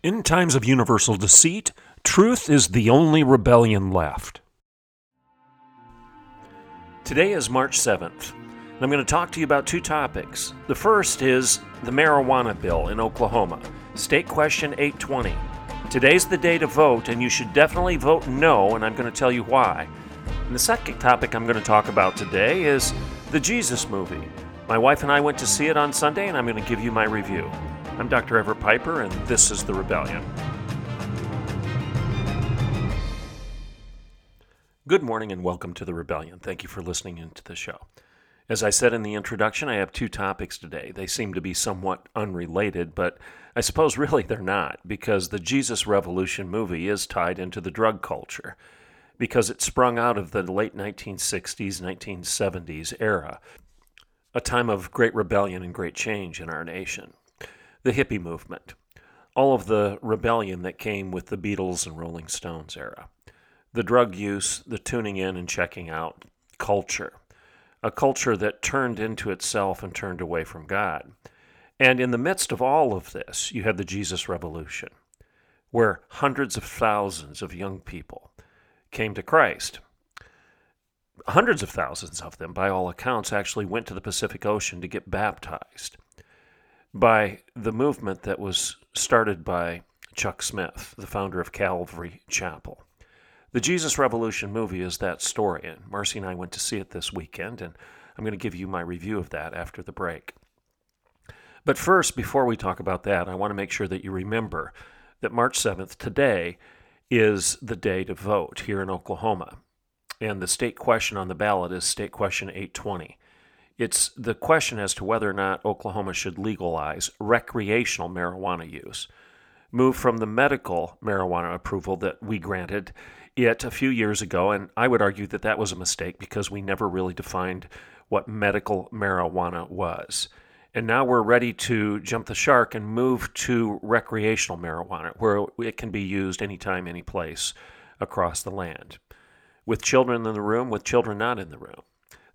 In times of universal deceit, truth is the only rebellion left. Today is March 7th, and I'm going to talk to you about two topics. The first is the marijuana bill in Oklahoma, State Question 820. Today's the day to vote, and you should definitely vote no, and I'm going to tell you why. And the second topic I'm going to talk about today is the Jesus movie. My wife and I went to see it on Sunday, and I'm going to give you my review. I'm Dr. Everett Piper, and this is The Rebellion. Good morning, and welcome to The Rebellion. Thank you for listening into the show. As I said in the introduction, I have two topics today. They seem to be somewhat unrelated, but I suppose really they're not, because the Jesus Revolution movie is tied into the drug culture, because it sprung out of the late 1960s, 1970s era, a time of great rebellion and great change in our nation the hippie movement, all of the rebellion that came with the Beatles and Rolling Stones era, the drug use, the tuning in and checking out culture, a culture that turned into itself and turned away from God. And in the midst of all of this, you had the Jesus Revolution, where hundreds of thousands of young people came to Christ. Hundreds of thousands of them, by all accounts, actually went to the Pacific Ocean to get baptized by the movement that was started by Chuck Smith, the founder of Calvary Chapel. The Jesus Revolution movie is that story, and Marcy and I went to see it this weekend, and I'm going to give you my review of that after the break. But first, before we talk about that, I want to make sure that you remember that March 7th, today, is the day to vote here in Oklahoma. And the state question on the ballot is State Question 820. It's the question as to whether or not Oklahoma should legalize recreational marijuana use. Move from the medical marijuana approval that we granted it a few years ago, and I would argue that that was a mistake because we never really defined what medical marijuana was. And now we're ready to jump the shark and move to recreational marijuana, where it can be used anytime, any place across the land. With children in the room, with children not in the room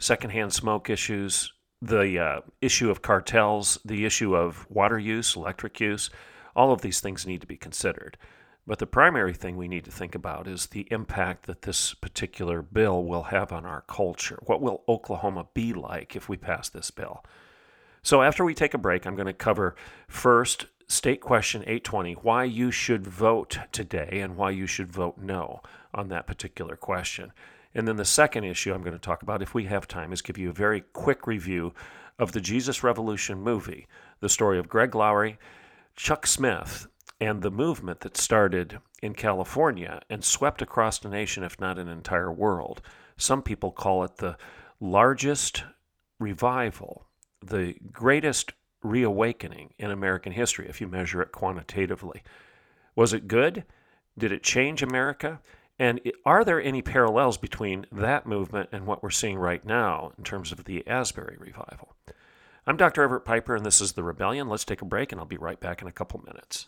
secondhand smoke issues, the uh, issue of cartels, the issue of water use, electric use, all of these things need to be considered. But the primary thing we need to think about is the impact that this particular bill will have on our culture. What will Oklahoma be like if we pass this bill? So, after we take a break, I'm going to cover first State Question 820 why you should vote today and why you should vote no on that particular question. And then the second issue I'm going to talk about, if we have time, is give you a very quick review of the Jesus Revolution movie, the story of Greg Laurie, Chuck Smith, and the movement that started in California and swept across the nation, if not an entire world. Some people call it the largest revival, the greatest reawakening in American history, if you measure it quantitatively. Was it good? Did it change America? And are there any parallels between that movement and what we're seeing right now in terms of the Asbury revival? I'm Dr. Everett Piper, and this is The Rebellion. Let's take a break, and I'll be right back in a couple minutes.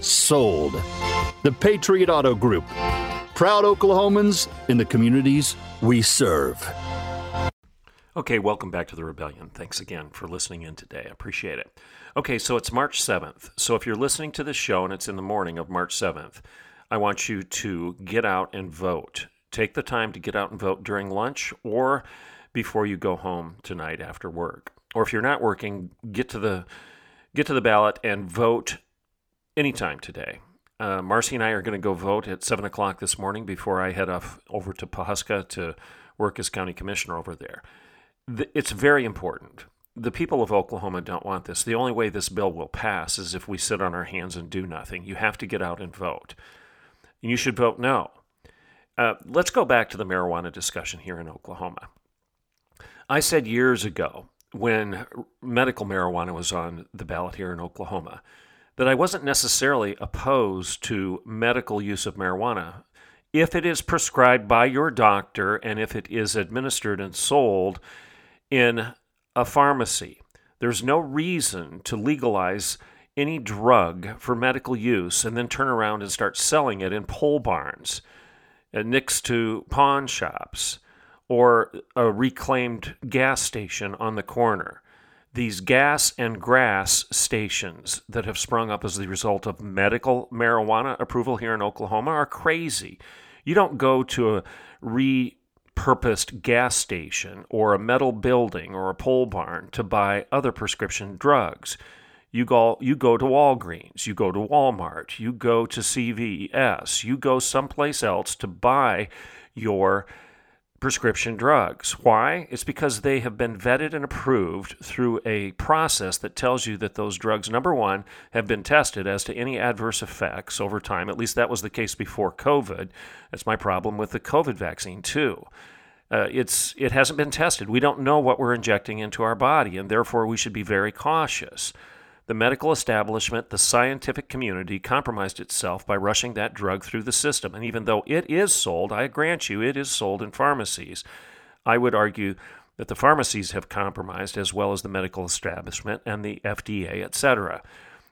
Sold. The Patriot Auto Group. Proud Oklahomans in the communities we serve. Okay, welcome back to the Rebellion. Thanks again for listening in today. I appreciate it. Okay, so it's March 7th. So if you're listening to this show and it's in the morning of March 7th, I want you to get out and vote. Take the time to get out and vote during lunch or before you go home tonight after work. Or if you're not working, get to the get to the ballot and vote anytime today. Uh, Marcy and I are going to go vote at 7 o'clock this morning before I head off over to Pawhuska to work as county commissioner over there. It's very important. The people of Oklahoma don't want this. The only way this bill will pass is if we sit on our hands and do nothing. You have to get out and vote. And you should vote no. Uh, let's go back to the marijuana discussion here in Oklahoma. I said years ago when medical marijuana was on the ballot here in Oklahoma that I wasn't necessarily opposed to medical use of marijuana if it is prescribed by your doctor and if it is administered and sold in a pharmacy. There's no reason to legalize any drug for medical use and then turn around and start selling it in pole barns uh, next to pawn shops or a reclaimed gas station on the corner. These gas and grass stations that have sprung up as the result of medical marijuana approval here in Oklahoma are crazy. You don't go to a repurposed gas station or a metal building or a pole barn to buy other prescription drugs. You go, you go to Walgreens, you go to Walmart, you go to CVS, you go someplace else to buy your prescription drugs. Why? It's because they have been vetted and approved through a process that tells you that those drugs, number one, have been tested as to any adverse effects over time. At least that was the case before COVID. That's my problem with the COVID vaccine, too. Uh, it's it hasn't been tested. We don't know what we're injecting into our body, and therefore we should be very cautious. The medical establishment, the scientific community compromised itself by rushing that drug through the system. And even though it is sold, I grant you, it is sold in pharmacies. I would argue that the pharmacies have compromised as well as the medical establishment and the FDA, etc.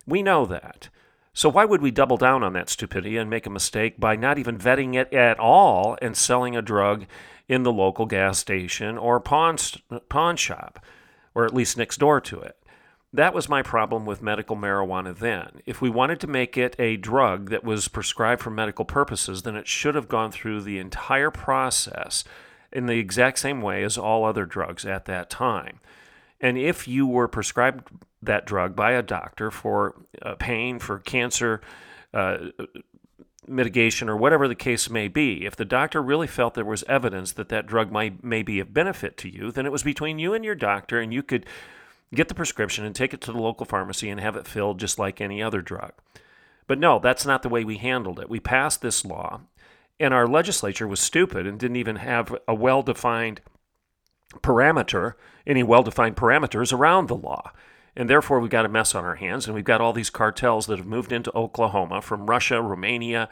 We know that. So why would we double down on that stupidity and make a mistake by not even vetting it at all and selling a drug in the local gas station or pawn, pawn shop, or at least next door to it? That was my problem with medical marijuana then. If we wanted to make it a drug that was prescribed for medical purposes, then it should have gone through the entire process in the exact same way as all other drugs at that time. And if you were prescribed that drug by a doctor for uh, pain, for cancer, uh, mitigation, or whatever the case may be, if the doctor really felt there was evidence that that drug might may be of benefit to you, then it was between you and your doctor, and you could get the prescription and take it to the local pharmacy and have it filled just like any other drug. But no, that's not the way we handled it. We passed this law, and our legislature was stupid and didn't even have a well defined parameter, any well defined parameters around the law. And therefore, we've got a mess on our hands, and we've got all these cartels that have moved into Oklahoma from Russia, Romania,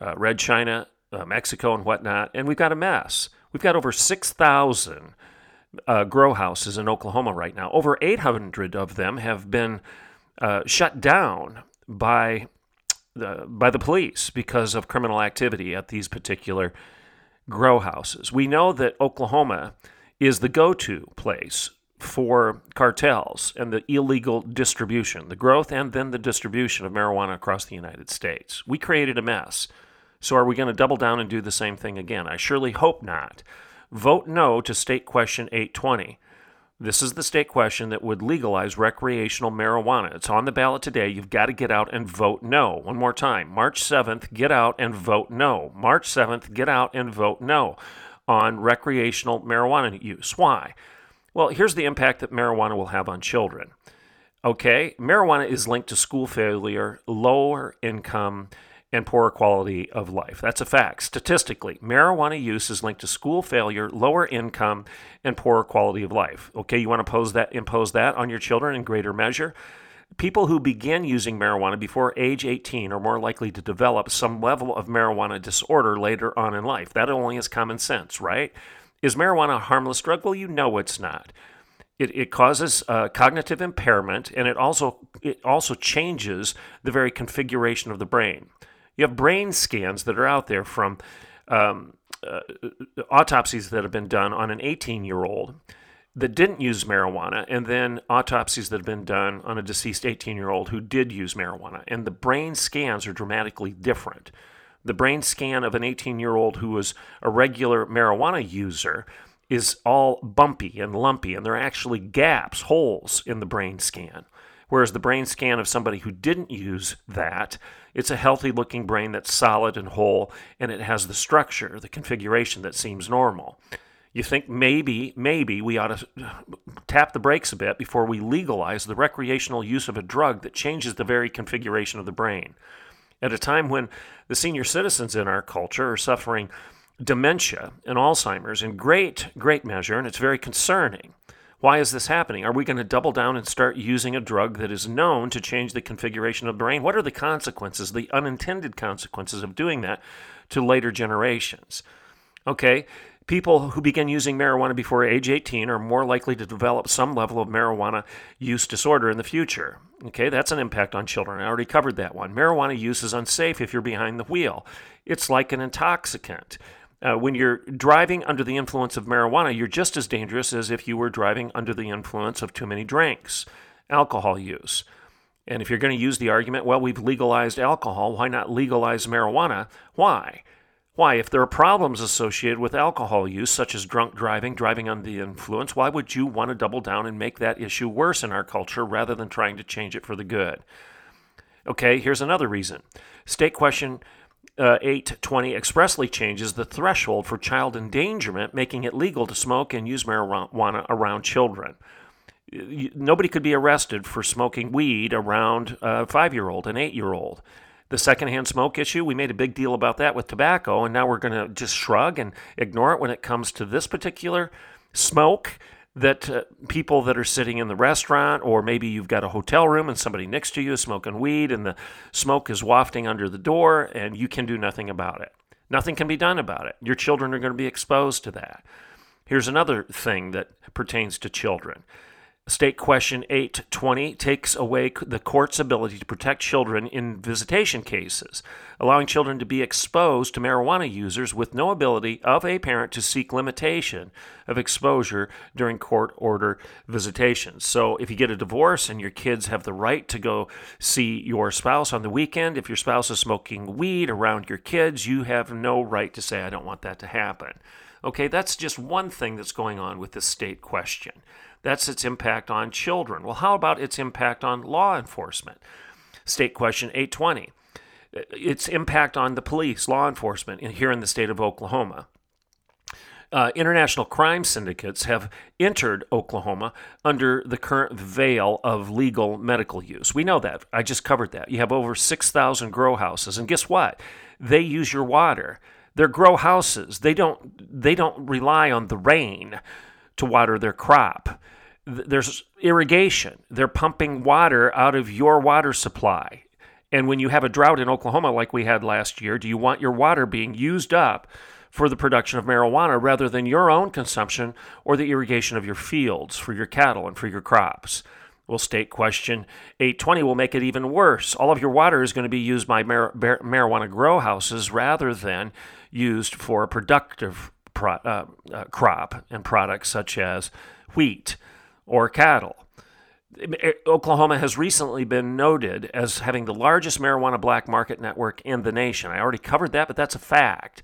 uh, Red China, uh, Mexico, and whatnot, and we've got a mess. We've got over 6,000 uh, grow houses in Oklahoma right now. Over 800 of them have been uh, shut down by the, by the police because of criminal activity at these particular grow houses. We know that Oklahoma is the go to place for cartels and the illegal distribution, the growth and then the distribution of marijuana across the United States. We created a mess. So, are we going to double down and do the same thing again? I surely hope not. Vote no to State Question 820. This is the state question that would legalize recreational marijuana. It's on the ballot today. You've got to get out and vote no. One more time. March 7th, get out and vote no. March 7th, get out and vote no on recreational marijuana use. Why? Well, here's the impact that marijuana will have on children. Okay, marijuana is linked to school failure, lower income, and poorer quality of life. That's a fact. Statistically, marijuana use is linked to school failure, lower income, and poorer quality of life. Okay, you want to pose that, impose that on your children in greater measure? People who begin using marijuana before age 18 are more likely to develop some level of marijuana disorder later on in life. That only is common sense, right? Is marijuana a harmless drug? Well, you know it's not. It, it causes uh, cognitive impairment, and it also it also changes the very configuration of the brain. You have brain scans that are out there from um, uh, autopsies that have been done on an 18 year old that didn't use marijuana, and then autopsies that have been done on a deceased 18 year old who did use marijuana. And the brain scans are dramatically different. The brain scan of an 18 year old who was a regular marijuana user is all bumpy and lumpy, and there are actually gaps, holes in the brain scan. Whereas the brain scan of somebody who didn't use that, it's a healthy looking brain that's solid and whole, and it has the structure, the configuration that seems normal you think maybe, maybe we ought to tap the brakes a bit before we legalize the recreational use of a drug that changes the very configuration of the brain. At a time when the senior citizens in our culture are suffering dementia and Alzheimer's in great, great measure, and it's very concerning. Why is this happening? Are we going to double down and start using a drug that is known to change the configuration of the brain? What are the consequences, the unintended consequences of doing that to later generations? Okay, People who begin using marijuana before age 18 are more likely to develop some level of marijuana use disorder in the future. Okay, that's an impact on children. I already covered that one. Marijuana use is unsafe if you're behind the wheel. It's like an intoxicant. Uh, when you're driving under the influence of marijuana, you're just as dangerous as if you were driving under the influence of too many drinks, alcohol use. And if you're going to use the argument, well, we've legalized alcohol, why not legalize marijuana? Why? Why, if there are problems associated with alcohol use, such as drunk driving, driving under the influence, why would you want to double down and make that issue worse in our culture rather than trying to change it for the good? Okay, here's another reason. State question uh, 820 expressly changes the threshold for child endangerment, making it legal to smoke and use marijuana around children. Nobody could be arrested for smoking weed around a five year old, an eight year old the secondhand smoke issue. We made a big deal about that with tobacco, and now we're going to just shrug and ignore it when it comes to this particular smoke that uh, people that are sitting in the restaurant, or maybe you've got a hotel room and somebody next to you is smoking weed and the smoke is wafting under the door, and you can do nothing about it. Nothing can be done about it. Your children are going to be exposed to that. Here's another thing that pertains to children State Question 820 takes away the court's ability to protect children in visitation cases, allowing children to be exposed to marijuana users with no ability of a parent to seek limitation of exposure during court order visitations. So, if you get a divorce and your kids have the right to go see your spouse on the weekend, if your spouse is smoking weed around your kids, you have no right to say, I don't want that to happen. Okay, that's just one thing that's going on with this state question. That's its impact on children. Well, how about its impact on law enforcement? State question 820. Its impact on the police, law enforcement here in the state of Oklahoma. Uh, international crime syndicates have entered Oklahoma under the current veil of legal medical use. We know that. I just covered that. You have over 6,000 grow houses, and guess what? They use your water. They're grow houses. They don't. They don't rely on the rain to water their crop. There's irrigation. They're pumping water out of your water supply. And when you have a drought in Oklahoma like we had last year, do you want your water being used up for the production of marijuana rather than your own consumption or the irrigation of your fields for your cattle and for your crops? Well, state question 820 will make it even worse. All of your water is going to be used by mar- marijuana grow houses rather than used for productive pro- uh, uh, crop and products such as wheat or cattle. Oklahoma has recently been noted as having the largest marijuana black market network in the nation. I already covered that, but that's a fact.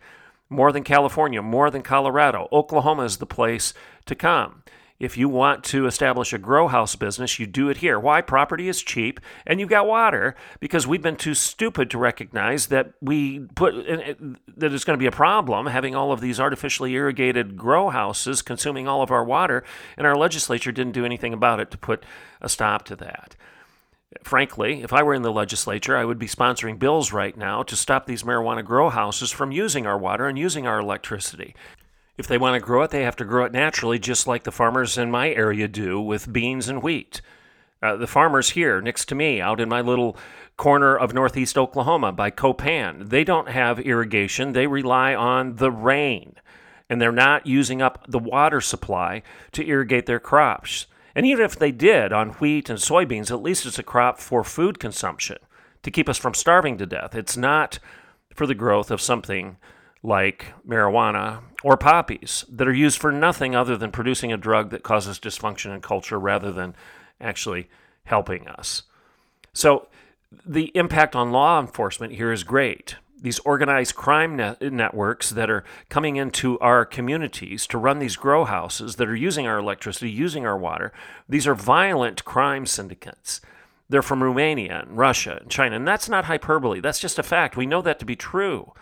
More than California, more than Colorado. Oklahoma is the place to come. If you want to establish a grow house business, you do it here. Why? Property is cheap and you've got water because we've been too stupid to recognize that we put uh, uh, that it's going to be a problem having all of these artificially irrigated grow houses consuming all of our water and our legislature didn't do anything about it to put a stop to that. Frankly, if I were in the legislature, I would be sponsoring bills right now to stop these marijuana grow houses from using our water and using our electricity. If they want to grow it, they have to grow it naturally, just like the farmers in my area do with beans and wheat. Uh, the farmers here next to me, out in my little corner of northeast Oklahoma by Copan, they don't have irrigation. They rely on the rain, and they're not using up the water supply to irrigate their crops. And even if they did on wheat and soybeans, at least it's a crop for food consumption to keep us from starving to death. It's not for the growth of something like marijuana or poppies that are used for nothing other than producing a drug that causes dysfunction in culture rather than actually helping us. So the impact on law enforcement here is great. These organized crime net- networks that are coming into our communities to run these grow houses that are using our electricity, using our water, these are violent crime syndicates. They're from Romania and Russia and China. And that's not hyperbole. That's just a fact. We know that to be true.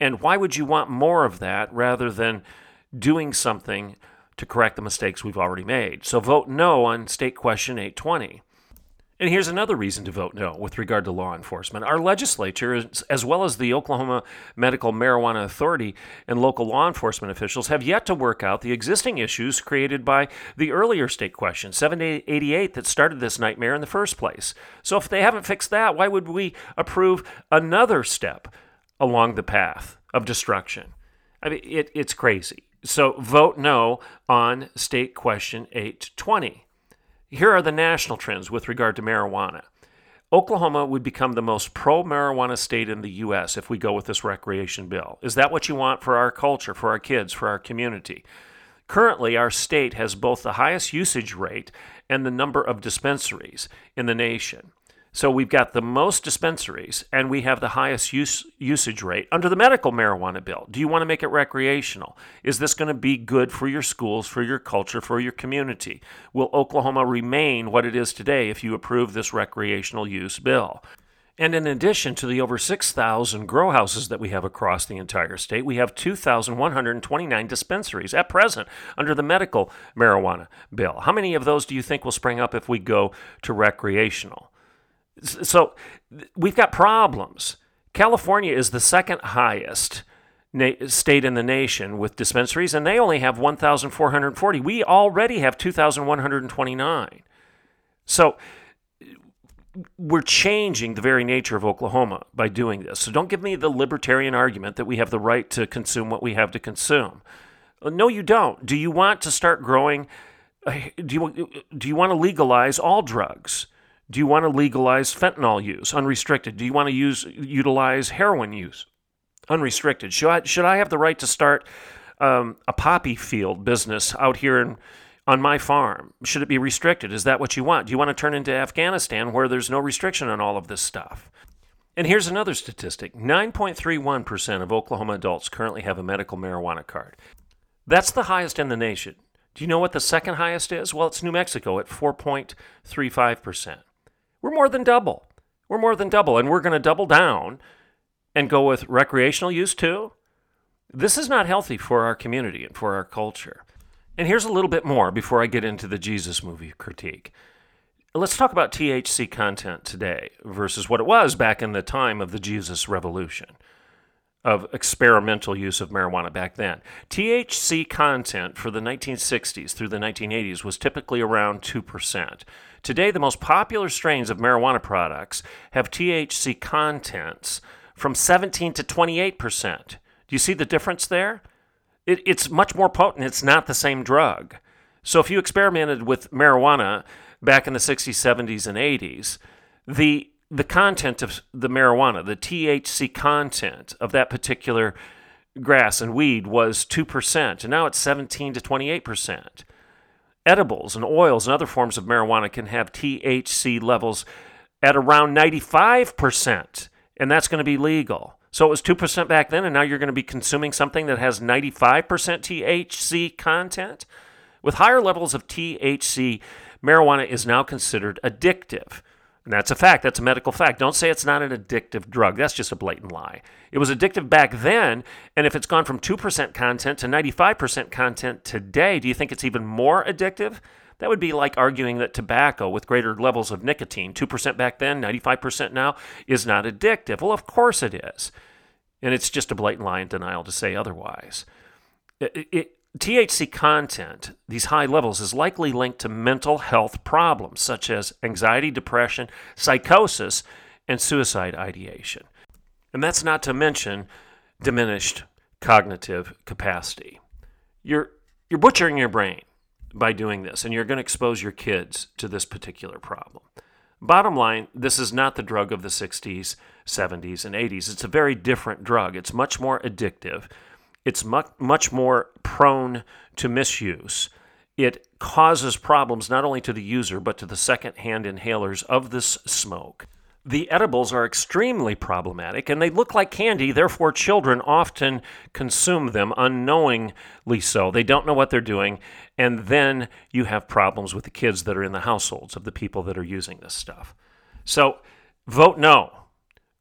And why would you want more of that rather than doing something to correct the mistakes we've already made? So vote no on State Question 820. And here's another reason to vote no with regard to law enforcement. Our legislature, as well as the Oklahoma Medical Marijuana Authority and local law enforcement officials, have yet to work out the existing issues created by the earlier state question, 788, that started this nightmare in the first place. So if they haven't fixed that, why would we approve another step along the path of destruction? I mean, it, it's crazy. So vote no on State Question 820. Here are the national trends with regard to marijuana. Oklahoma would become the most pro marijuana state in the U.S. if we go with this recreation bill. Is that what you want for our culture, for our kids, for our community? Currently, our state has both the highest usage rate and the number of dispensaries in the nation. So we've got the most dispensaries and we have the highest use, usage rate under the medical marijuana bill. Do you want to make it recreational? Is this going to be good for your schools, for your culture, for your community? Will Oklahoma remain what it is today if you approve this recreational use bill? And in addition to the over 6,000 grow houses that we have across the entire state, we have 2,129 dispensaries at present under the medical marijuana bill. How many of those do you think will spring up if we go to recreational? So we've got problems. California is the second highest state in the nation with dispensaries, and they only have 1,440. We already have 2,129. So we're changing the very nature of Oklahoma by doing this. So don't give me the libertarian argument that we have the right to consume what we have to consume. No, you don't. Do you want to start growing? Uh, do you, do you want to legalize all drugs? Do you want to legalize fentanyl use unrestricted? Do you want to use utilize heroin use unrestricted? Should I, should I have the right to start um, a poppy field business out here in, on my farm? Should it be restricted? Is that what you want? Do you want to turn into Afghanistan where there's no restriction on all of this stuff? And here's another statistic 9.31% of Oklahoma adults currently have a medical marijuana card. That's the highest in the nation. Do you know what the second highest is? Well, it's New Mexico at 4.35%. We're more than double. We're more than double. And we're going to double down and go with recreational use too. This is not healthy for our community and for our culture. And here's a little bit more before I get into the Jesus movie critique. Let's talk about THC content today versus what it was back in the time of the Jesus Revolution, of experimental use of marijuana back then. THC content for the 1960s through the 1980s was typically around 2%. Today, the most popular strains of marijuana products have THC contents from 17 to 28%. Do you see the difference there? It, it's much more potent. It's not the same drug. So if you experimented with marijuana back in the 60s, 70s, and 80s, the the content of the marijuana, the THC content of that particular grass and weed was 2%, and now it's 17 to 28% edibles and oils and other forms of marijuana can have THC levels at around 95%, and that's going to be legal. So it was 2% back then, and now you're going to be consuming something that has 95% THC content. With higher levels of THC, marijuana is now considered addictive. And that's a fact. That's a medical fact. Don't say it's not an addictive drug. That's just a blatant lie. It was addictive back then, and if it's gone from 2% content to 95% content today, do you think it's even more addictive? That would be like arguing that tobacco with greater levels of nicotine, 2% back then, 95% now, is not addictive. Well, of course it is. And it's just a blatant lie and denial to say otherwise. It, it, THC content, these high levels, is likely linked to mental health problems such as anxiety, depression, psychosis, and suicide ideation. And that's not to mention diminished cognitive capacity. You're, you're butchering your brain by doing this, and you're going to expose your kids to this particular problem. Bottom line, this is not the drug of the 60s, 70s, and 80s. It's a very different drug. It's much more addictive. It's much, much more prone to misuse. It causes problems not only to the user, but to the second-hand inhalers of this smoke. The edibles are extremely problematic and they look like candy, therefore, children often consume them unknowingly so. They don't know what they're doing, and then you have problems with the kids that are in the households of the people that are using this stuff. So, vote no.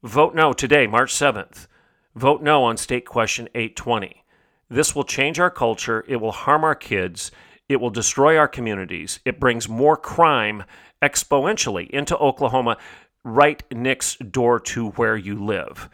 Vote no today, March 7th. Vote no on State Question 820. This will change our culture, it will harm our kids, it will destroy our communities, it brings more crime exponentially into Oklahoma right next door to where you live.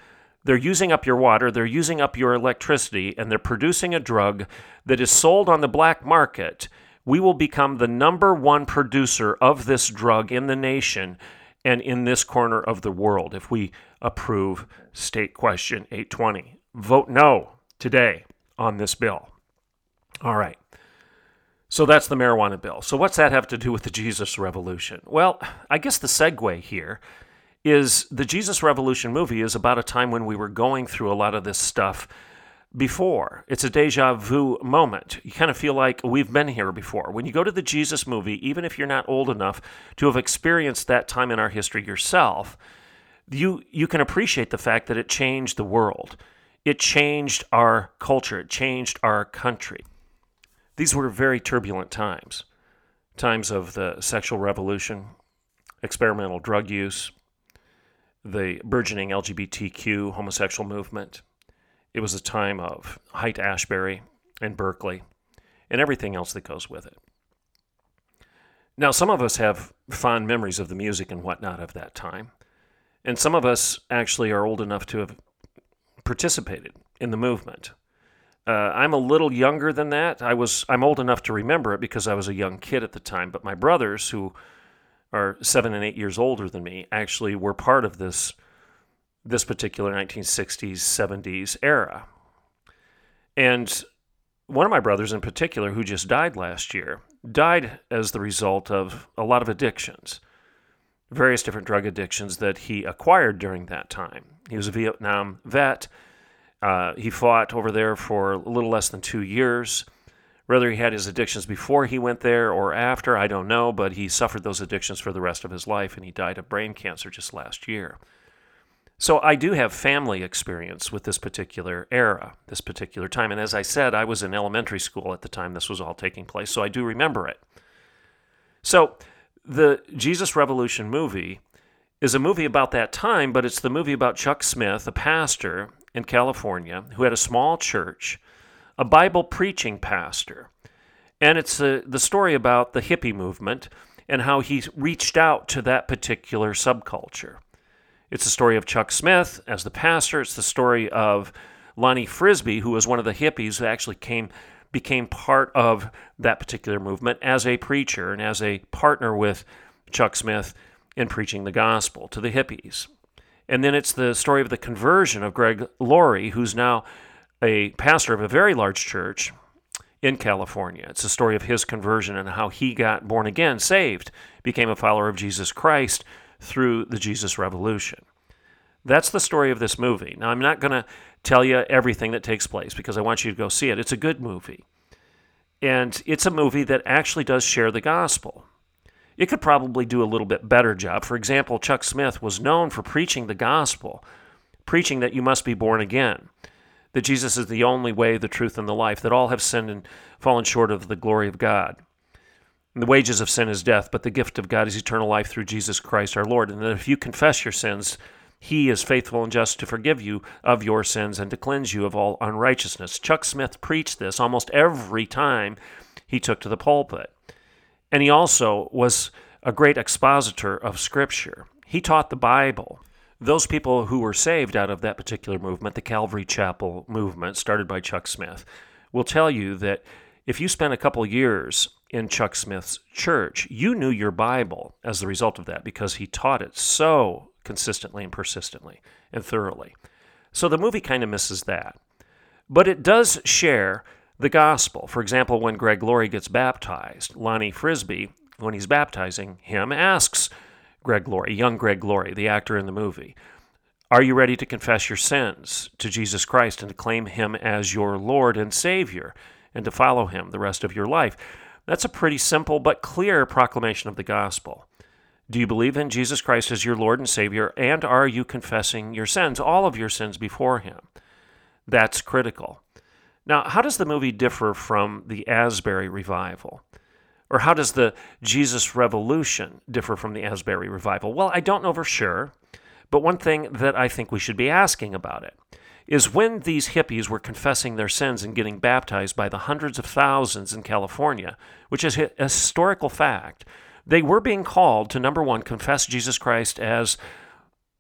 They're using up your water, they're using up your electricity, and they're producing a drug that is sold on the black market. We will become the number one producer of this drug in the nation and in this corner of the world if we approve State Question 820. Vote no today on this bill. All right. So that's the marijuana bill. So what's that have to do with the Jesus Revolution? Well, I guess the segue here is the Jesus Revolution movie is about a time when we were going through a lot of this stuff before. It's a deja vu moment. You kind of feel like we've been here before. When you go to the Jesus movie, even if you're not old enough to have experienced that time in our history yourself, you you can appreciate the fact that it changed the world. It changed our culture, it changed our country. These were very turbulent times times of the sexual revolution, experimental drug use, the burgeoning LGBTQ homosexual movement. It was a time of Haight Ashbury and Berkeley and everything else that goes with it. Now, some of us have fond memories of the music and whatnot of that time, and some of us actually are old enough to have participated in the movement. Uh, I'm a little younger than that. I was I'm old enough to remember it because I was a young kid at the time. But my brothers, who are seven and eight years older than me, actually were part of this this particular 1960s 70s era. And one of my brothers in particular, who just died last year, died as the result of a lot of addictions, various different drug addictions that he acquired during that time. He was a Vietnam vet uh, he fought over there for a little less than two years. Whether he had his addictions before he went there or after, I don't know, but he suffered those addictions for the rest of his life and he died of brain cancer just last year. So I do have family experience with this particular era, this particular time. And as I said, I was in elementary school at the time this was all taking place, so I do remember it. So the Jesus Revolution movie is a movie about that time, but it's the movie about Chuck Smith, a pastor in California who had a small church, a Bible preaching pastor. And it's a, the story about the hippie movement and how he reached out to that particular subculture. It's the story of Chuck Smith as the pastor. It's the story of Lonnie Frisbee, who was one of the hippies who actually came became part of that particular movement as a preacher and as a partner with Chuck Smith in preaching the gospel to the hippies. And then it's the story of the conversion of Greg Laurie, who's now a pastor of a very large church in California. It's the story of his conversion and how he got born again, saved, became a follower of Jesus Christ through the Jesus Revolution. That's the story of this movie. Now, I'm not going to tell you everything that takes place because I want you to go see it. It's a good movie. And it's a movie that actually does share the gospel. It could probably do a little bit better job. For example, Chuck Smith was known for preaching the gospel, preaching that you must be born again, that Jesus is the only way, the truth, and the life, that all have sinned and fallen short of the glory of God. The wages of sin is death, but the gift of God is eternal life through Jesus Christ our Lord. And that if you confess your sins, he is faithful and just to forgive you of your sins and to cleanse you of all unrighteousness. Chuck Smith preached this almost every time he took to the pulpit. And he also was a great expositor of Scripture. He taught the Bible. Those people who were saved out of that particular movement, the Calvary Chapel movement, started by Chuck Smith, will tell you that if you spent a couple years in Chuck Smith's church, you knew your Bible as the result of that because he taught it so consistently and persistently and thoroughly. So the movie kind of misses that. But it does share the gospel. For example, when Greg Laurie gets baptized, Lonnie Frisbee, when he's baptizing him, asks Greg Laurie, young Greg Laurie, the actor in the movie, Are you ready to confess your sins to Jesus Christ and to claim him as your Lord and Savior and to follow him the rest of your life? That's a pretty simple but clear proclamation of the gospel. Do you believe in Jesus Christ as your Lord and Savior, and are you confessing your sins, all of your sins before Him? That's critical. Now, how does the movie differ from the Asbury revival? Or how does the Jesus Revolution differ from the Asbury revival? Well, I don't know for sure, but one thing that I think we should be asking about it is when these hippies were confessing their sins and getting baptized by the hundreds of thousands in California, which is a historical fact, they were being called to number one, confess Jesus Christ as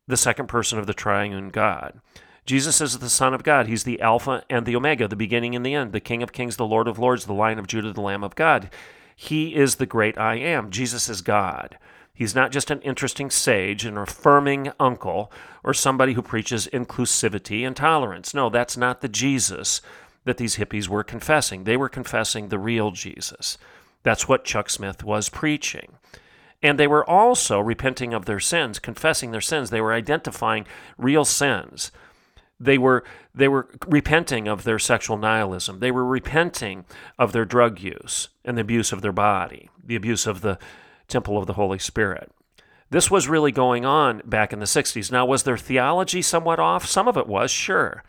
the second person of the triune God. Jesus is the Son of God. He's the Alpha and the Omega, the beginning and the end, the King of Kings, the Lord of Lords, the Lion of Judah, the Lamb of God. He is the great I am. Jesus is God. He's not just an interesting sage, an affirming uncle, or somebody who preaches inclusivity and tolerance. No, that's not the Jesus that these hippies were confessing. They were confessing the real Jesus. That's what Chuck Smith was preaching. And they were also repenting of their sins, confessing their sins. They were identifying real sins. They were, they were repenting of their sexual nihilism. They were repenting of their drug use and the abuse of their body, the abuse of the temple of the Holy Spirit. This was really going on back in the 60s. Now, was their theology somewhat off? Some of it was, sure.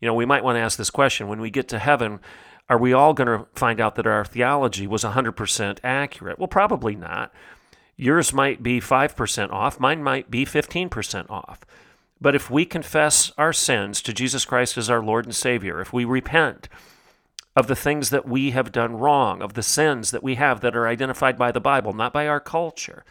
You know, we might want to ask this question when we get to heaven, are we all going to find out that our theology was 100% accurate? Well, probably not. Yours might be 5% off, mine might be 15% off. But if we confess our sins to Jesus Christ as our Lord and Savior, if we repent of the things that we have done wrong, of the sins that we have that are identified by the Bible, not by our culture,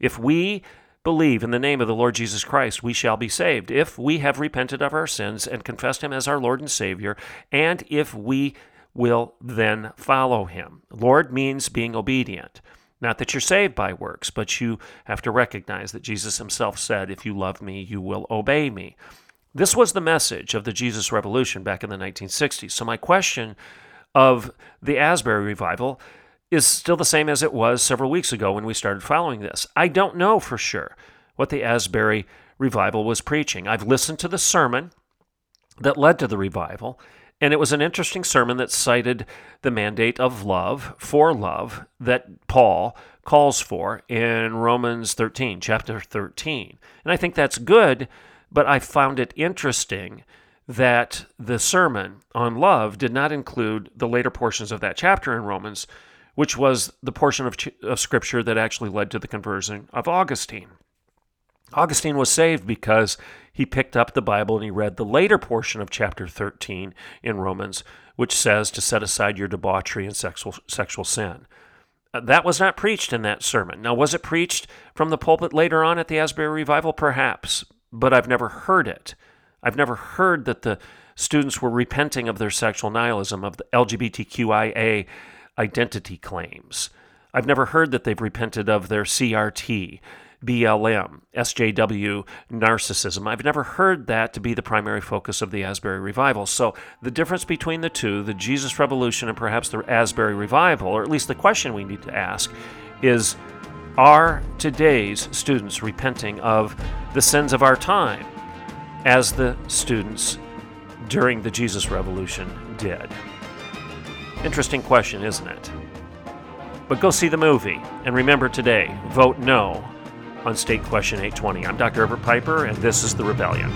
if we believe in the name of the Lord Jesus Christ, we shall be saved. If we have repented of our sins and confessed Him as our Lord and Savior, and if we will then follow Him. Lord means being obedient. Not that you're saved by works, but you have to recognize that Jesus Himself said, If you love me, you will obey me. This was the message of the Jesus Revolution back in the 1960s. So, my question of the Asbury revival is still the same as it was several weeks ago when we started following this. I don't know for sure what the Asbury revival was preaching. I've listened to the sermon that led to the revival, and it was an interesting sermon that cited the mandate of love, for love, that Paul calls for in Romans 13, chapter 13. And I think that's good, but I found it interesting that the sermon on love did not include the later portions of that chapter in Romans which was the portion of, of Scripture that actually led to the conversion of Augustine. Augustine was saved because he picked up the Bible and he read the later portion of chapter 13 in Romans, which says to set aside your debauchery and sexual, sexual sin. Uh, that was not preached in that sermon. Now, was it preached from the pulpit later on at the Asbury Revival? Perhaps, but I've never heard it. I've never heard that the students were repenting of their sexual nihilism, of the LGBTQIA identity claims. I've never heard that they've repented of their CRT, BLM, SJW narcissism. I've never heard that to be the primary focus of the Asbury revival. So, the difference between the two, the Jesus Revolution and perhaps the Asbury revival, or at least the question we need to ask, is Are today's students repenting of the sins of our time as the students during the Jesus Revolution did? Interesting question, isn't it? But go see the movie, and remember today vote no on State Question 820. I'm Dr. Everett Piper, and this is The Rebellion.